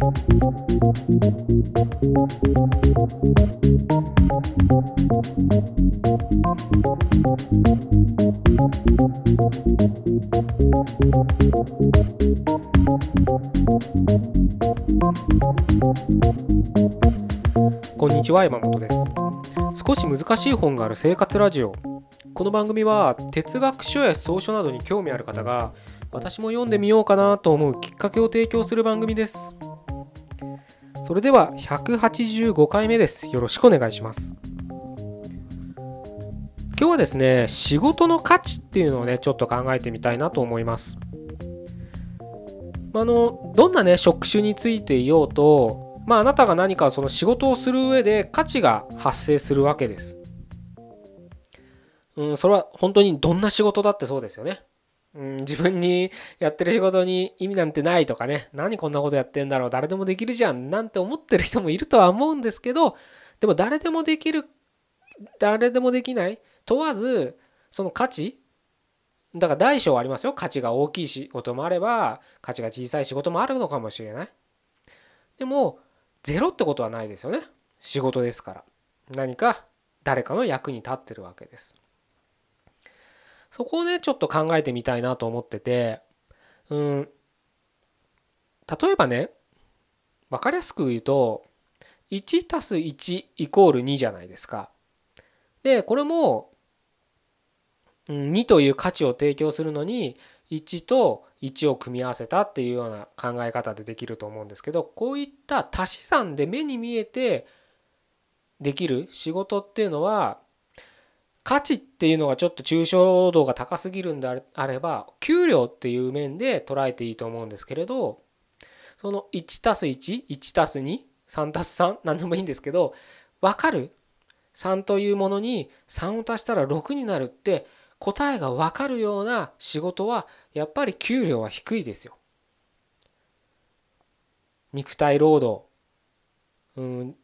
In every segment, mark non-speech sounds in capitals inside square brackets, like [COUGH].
こんにちは山本です。少し難しい本がある生活ラジオ。この番組は哲学書や草書などに興味ある方が私も読んでみようかなと思うきっかけを提供する番組です。それでは185回目です。よろしくお願いします。今日はですね仕事の価値っていうのをねちょっと考えてみたいなと思います。あのどんなね職種についていようとまああなたが何かその仕事をする上で価値が発生するわけです。うん、それは本当にどんな仕事だってそうですよね。うん、自分にやってる仕事に意味なんてないとかね、何こんなことやってんだろう、誰でもできるじゃんなんて思ってる人もいるとは思うんですけど、でも誰でもできる、誰でもできない問わず、その価値だから大小ありますよ。価値が大きい仕事もあれば、価値が小さい仕事もあるのかもしれない。でも、ゼロってことはないですよね。仕事ですから。何か誰かの役に立ってるわけです。そこをねちょっと考えてみたいなと思っててうん例えばね分かりやすく言うと1たす1イコール2じゃないですか。でこれも2という価値を提供するのに1と1を組み合わせたっていうような考え方でできると思うんですけどこういった足し算で目に見えてできる仕事っていうのは価値っていうのがちょっと抽象度が高すぎるんであれば給料っていう面で捉えていいと思うんですけれどその1たす11たす23たす3何でもいいんですけど分かる？3というものに3を足したら6になるって答えが分かるような仕事はやっぱり給料は低いですよ。肉体労働、うん、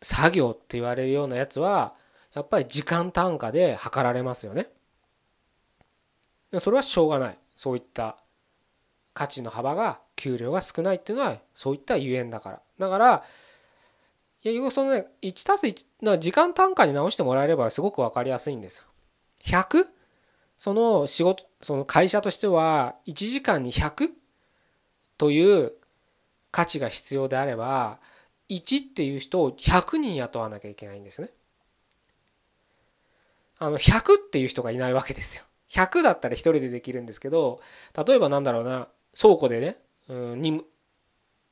作業って言われるようなやつはやっぱり時間単価で測られますよね。それはしょうがない。そういった価値の幅が給料が少ないっていうのはそういったゆえんだから。だからいやそのね1たす1な時間単価に直してもらえればすごく分かりやすいんですよ。100? その仕事その会社としては1時間に100という価値が必要であれば1っていう人を100人雇わなきゃいけないんですね。あの100っていう人がいないわけですよ。100だったら1人でできるんですけど例えばなんだろうな倉庫でね、うん、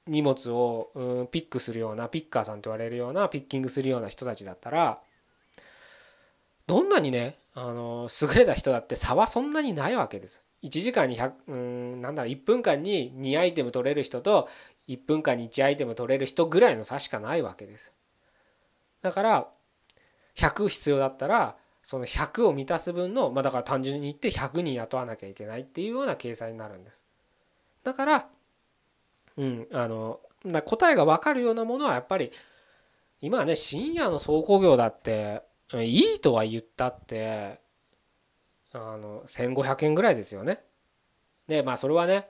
荷物を、うん、ピックするようなピッカーさんと言われるようなピッキングするような人たちだったらどんなにねあの優れた人だって差はそんなにないわけです。1時間に100うんなんだろう1分間に2アイテム取れる人と1分間に1アイテム取れる人ぐらいの差しかないわけです。だから100必要だったらその100を満たす分のまあだから単純に言って100人雇わなきゃいけないっていうような計算になるんです。だからうんあの答えが分かるようなものはやっぱり今はね深夜の倉庫業だっていいとは言ったってあの1500円ぐらいですよね。でまあそれはね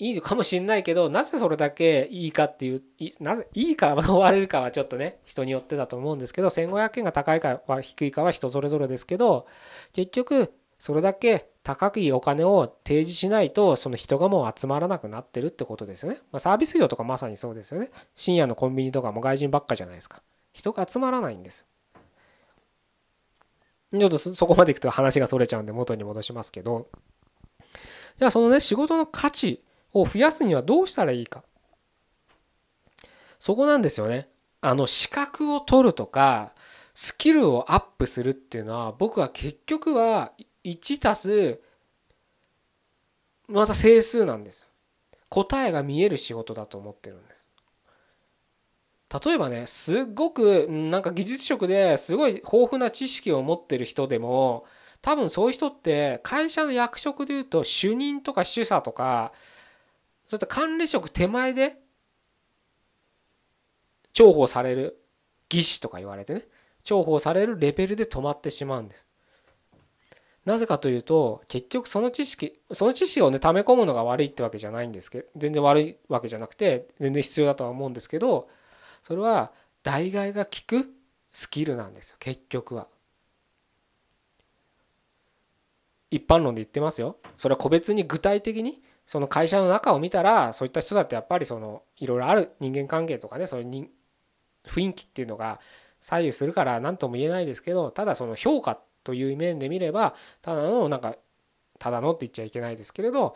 いいかもしんないけどなぜそれだけいいかっていうなぜいいか悪いかはちょっとね人によってだと思うんですけど1500円が高いかは低いかは人それぞれですけど結局それだけ高いお金を提示しないとその人がもう集まらなくなってるってことですよね。まあ、サービス業とかまさにそうですよね。深夜のコンビニとかも外人ばっかじゃないですか。人が集まらないんです。ちょっとそこまでいくと話がそれちゃうんで元に戻しますけどじゃあそのね仕事の価値を増やすにはどうしたらいいか。そこなんですよね。あの資格を取るとかスキルをアップするっていうのは僕は結局は1たすまた整数なんです。答えが見える仕事だと思ってるんです。例えばねすっごくなんか技術職ですごい豊富な知識を持ってる人でも多分そういう人って会社の役職でいうと主任とか主査とかそういった管理職手前で重宝される技師とか言われてね重宝されるレベルで止まってしまうんです。なぜかというと結局その知識その知識をね溜め込むのが悪いってわけじゃないんですけど全然悪いわけじゃなくて全然必要だとは思うんですけどそれは代替が効くスキルなんですよ結局は。一般論で言ってますよ。それは個別に具体的にその会社の中を見たらそういった人だってやっぱりそのいろいろある人間関係とかねそういう雰囲気っていうのが左右するから何とも言えないですけどただその評価という面で見ればただのなんかただのって言っちゃいけないですけれど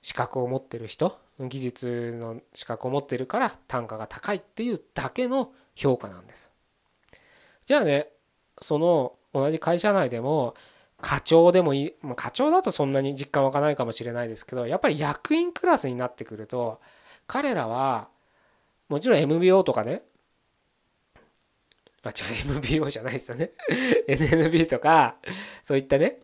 資格を持ってる人技術の資格を持ってるから単価が高いっていうだけの評価なんです。じゃあねその同じ会社内でも課長でもいい、ま、課長だとそんなに実感湧かないかもしれないですけどやっぱり役員クラスになってくると彼らはもちろん MBO とかねあ、違う、MBO じゃないですよね。[LAUGHS] NNB とか、そういったね、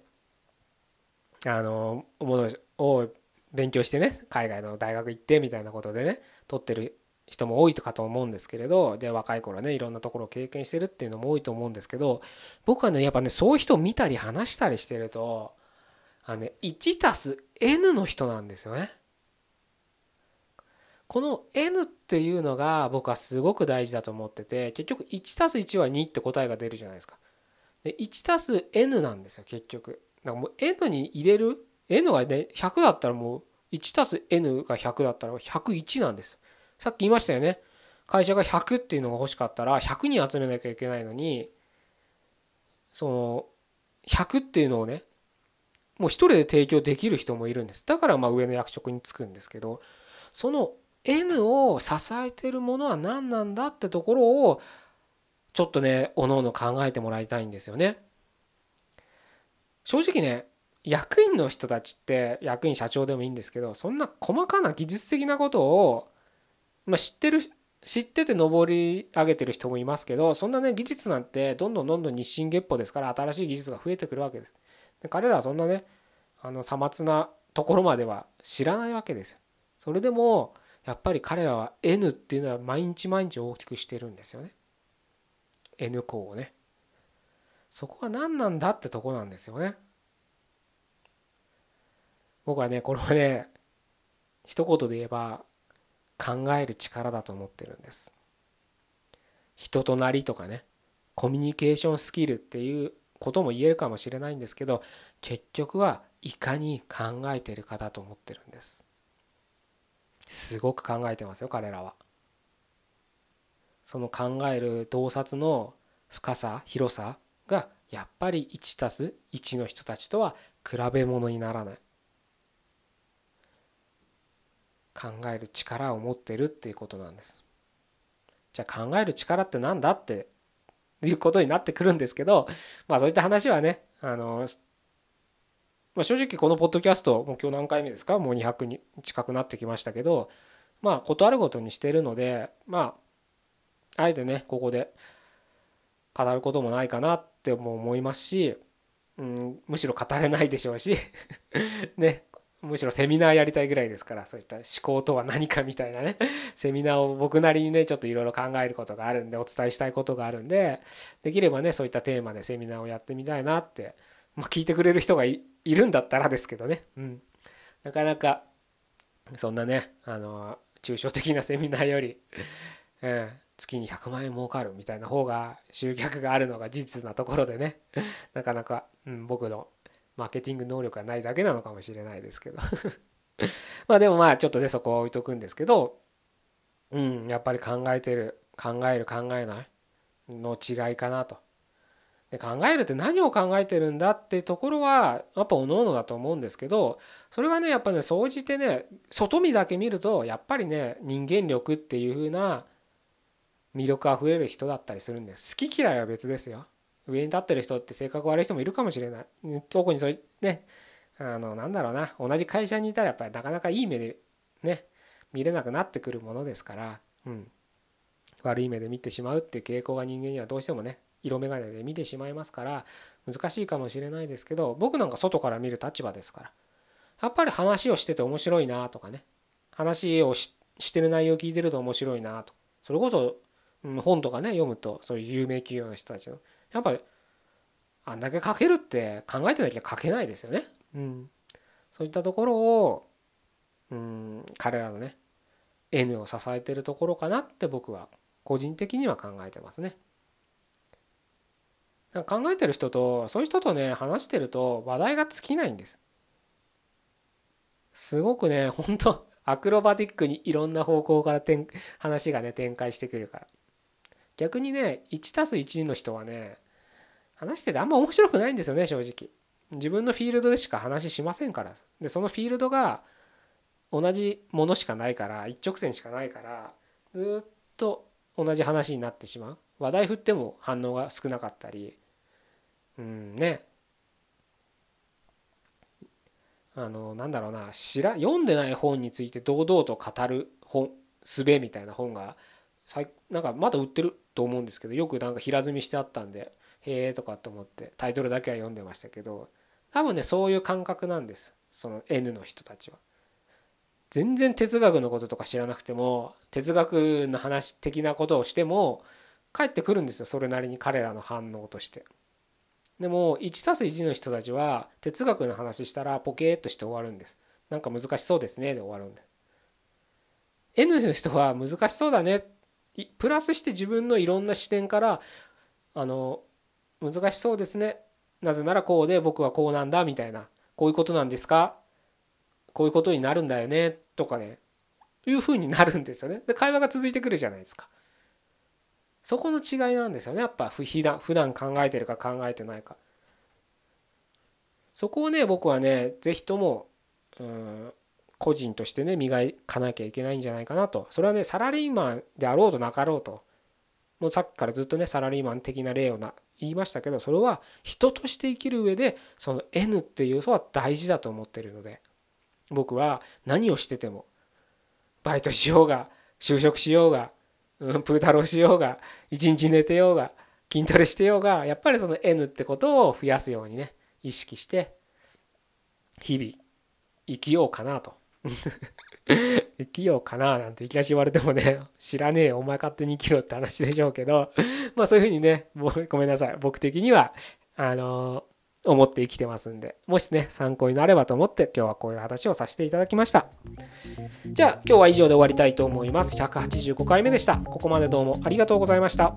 あの、ものを勉強してね、海外の大学行ってみたいなことでね、取ってる人も多いかと思うんですけれど、で、若い頃ね、いろんなところを経験してるっていうのも多いと思うんですけど、僕はね、やっぱね、そういう人を見たり話したりしてると、あのね、1たす N の人なんですよね。この n っていうのが僕はすごく大事だと思ってて結局 1+1 は2って答えが出るじゃないですか。で 1+n なんですよ結局。だからもう n に入れる？N がね100だったらもう1たす N が100だったら101なんです。さっき言いましたよね。会社が100っていうのが欲しかったら100人集めなきゃいけないのにその100っていうのをねもう一人で提供できる人もいるんです。だからまあ上の役職に就くんですけどその N を支えてるものは何なんだってところをちょっとねおのおの考えてもらいたいんですよね。正直ね役員の人たちって役員社長でもいいんですけどそんな細かな技術的なことを、まあ、知ってる知ってて上り上げてる人もいますけどそんなね技術なんてどんどんどんどん日進月歩ですから新しい技術が増えてくるわけです。で彼らはそんなねあのさまつなところまでは知らないわけですよ。それでもやっぱり彼らは N っていうのは毎日毎日大きくしてるんですよね。N 項をね。そこは何なんだってとこなんですよね。僕はね、これはね、一言で言えば考える力だと思ってるんです。人となりとかね、コミュニケーションスキルっていうことも言えるかもしれないんですけど、結局はいかに考えてるかだと思ってるんです。すごく考えてますよ彼らは。その考える洞察の深さ広さがやっぱり1 1の人たちとは比べ物にならない。考える力を持ってるっていうことなんです。じゃあ考える力って何だっていうことになってくるんですけどまあそういった話はねあのまあ、正直このポッドキャストもう今日何回目ですか？もう200に近くなってきましたけどまあ事あるごとにしてるのでまああえてねここで語ることもないかなっても思いますし、うん、むしろ語れないでしょうし [LAUGHS] ねむしろセミナーやりたいぐらいですからそういった思考とは何かみたいなね [LAUGHS] セミナーを僕なりにねちょっといろいろ考えることがあるんでお伝えしたいことがあるんでできればねそういったテーマでセミナーをやってみたいなってまあ、聞いてくれる人がいるんだったらですけどね、うん、なかなかそんなねあの抽象的なセミナーより、うん、月に100万円儲かるみたいな方が集客があるのが事実なところでねなかなか、うん、僕のマーケティング能力がないだけなのかもしれないですけど。[LAUGHS] まあでもまあちょっとねそこは置いとくんですけどうんやっぱり考えてる考える考えないの違いかなと。で考えるって何を考えてるんだっていうところはやっぱおのおのだと思うんですけどそれはねやっぱね総じてね外見だけ見るとやっぱりね人間力っていう風な魅力あふれる人だったりするんです。好き嫌いは別ですよ。上に立ってる人って性格悪い人もいるかもしれない。特にそういうねあのなんだろうな。同じ会社にいたらやっぱりなかなかいい目でね見れなくなってくるものですからうん。悪い目で見てしまうっていう傾向が人間にはどうしてもね色眼鏡で見てしまいますから難しいかもしれないですけど僕なんか外から見る立場ですからやっぱり話をしてて面白いなとかね話をしてる内容を聞いてると面白いなと。それこそ本とかね読むとそういう有名企業の人たちのやっぱりあんだけ書けるって考えてなきゃ書けないですよね。うん、そういったところを、うん、彼らのね N を支えてるところかなって僕は個人的には考えてますね。考えてる人とそういう人とね話してると話題が尽きないんです。すごくね本当アクロバティックにいろんな方向から話がね展開してくるから逆にね1たす1の人はね話しててあんま面白くないんですよね正直。自分のフィールドでしか話しませんから。でそのフィールドが同じものしかないから一直線しかないからずっと同じ話になってしまう。話題振っても反応が少なかったり。うんね。あのなんだろうな。知ら読んでない本について堂々と語る本すべみたいな本がなんかまだ売ってる。と思うんですけどよくなんか平積みしてあったんでへえとかって思ってタイトルだけは読んでましたけど多分ねそういう感覚なんですその N の人たちは。全然哲学のこととか知らなくても哲学の話的なことをしても返ってくるんですよそれなりに彼らの反応として。でも 1+1 の人たちは哲学の話したらポケーっとして終わるんです。なんか難しそうですねで終わるんで。N の人は難しそうだねプラスして自分のいろんな視点からあの難しそうですね。なぜならこうで僕はこうなんだみたいな。こういうことなんですか？こういうことになるんだよね？とかね。いうふうになるんですよね。で会話が続いてくるじゃないですか。そこの違いなんですよね。やっぱ普段普段考えてるか考えてないか。そこをね僕はね是非ともうん個人としてね磨かなきゃいけないんじゃないかなと。それはねサラリーマンであろうとなかろうと。もうさっきからずっとねサラリーマン的な例をな言いましたけどそれは人として生きる上でその N っていう要素は大事だと思ってるので。僕は何をしててもバイトしようが就職しようが、うん、プータローしようが一日寝てようが筋トレしてようがやっぱりその N ってことを増やすようにね意識して日々生きようかなと。[LAUGHS] 生きようかななんていきなし言われてもね知らねえよお前勝手に生きろって話でしょうけどまあそういうふうにねごめんなさい。僕的にはあの、思って生きてますんで、もしね、参考になればと思って今日はこういう話をさせていただきました。じゃあ今日は以上で終わりたいと思います。185回目でした。ここまでどうもありがとうございました。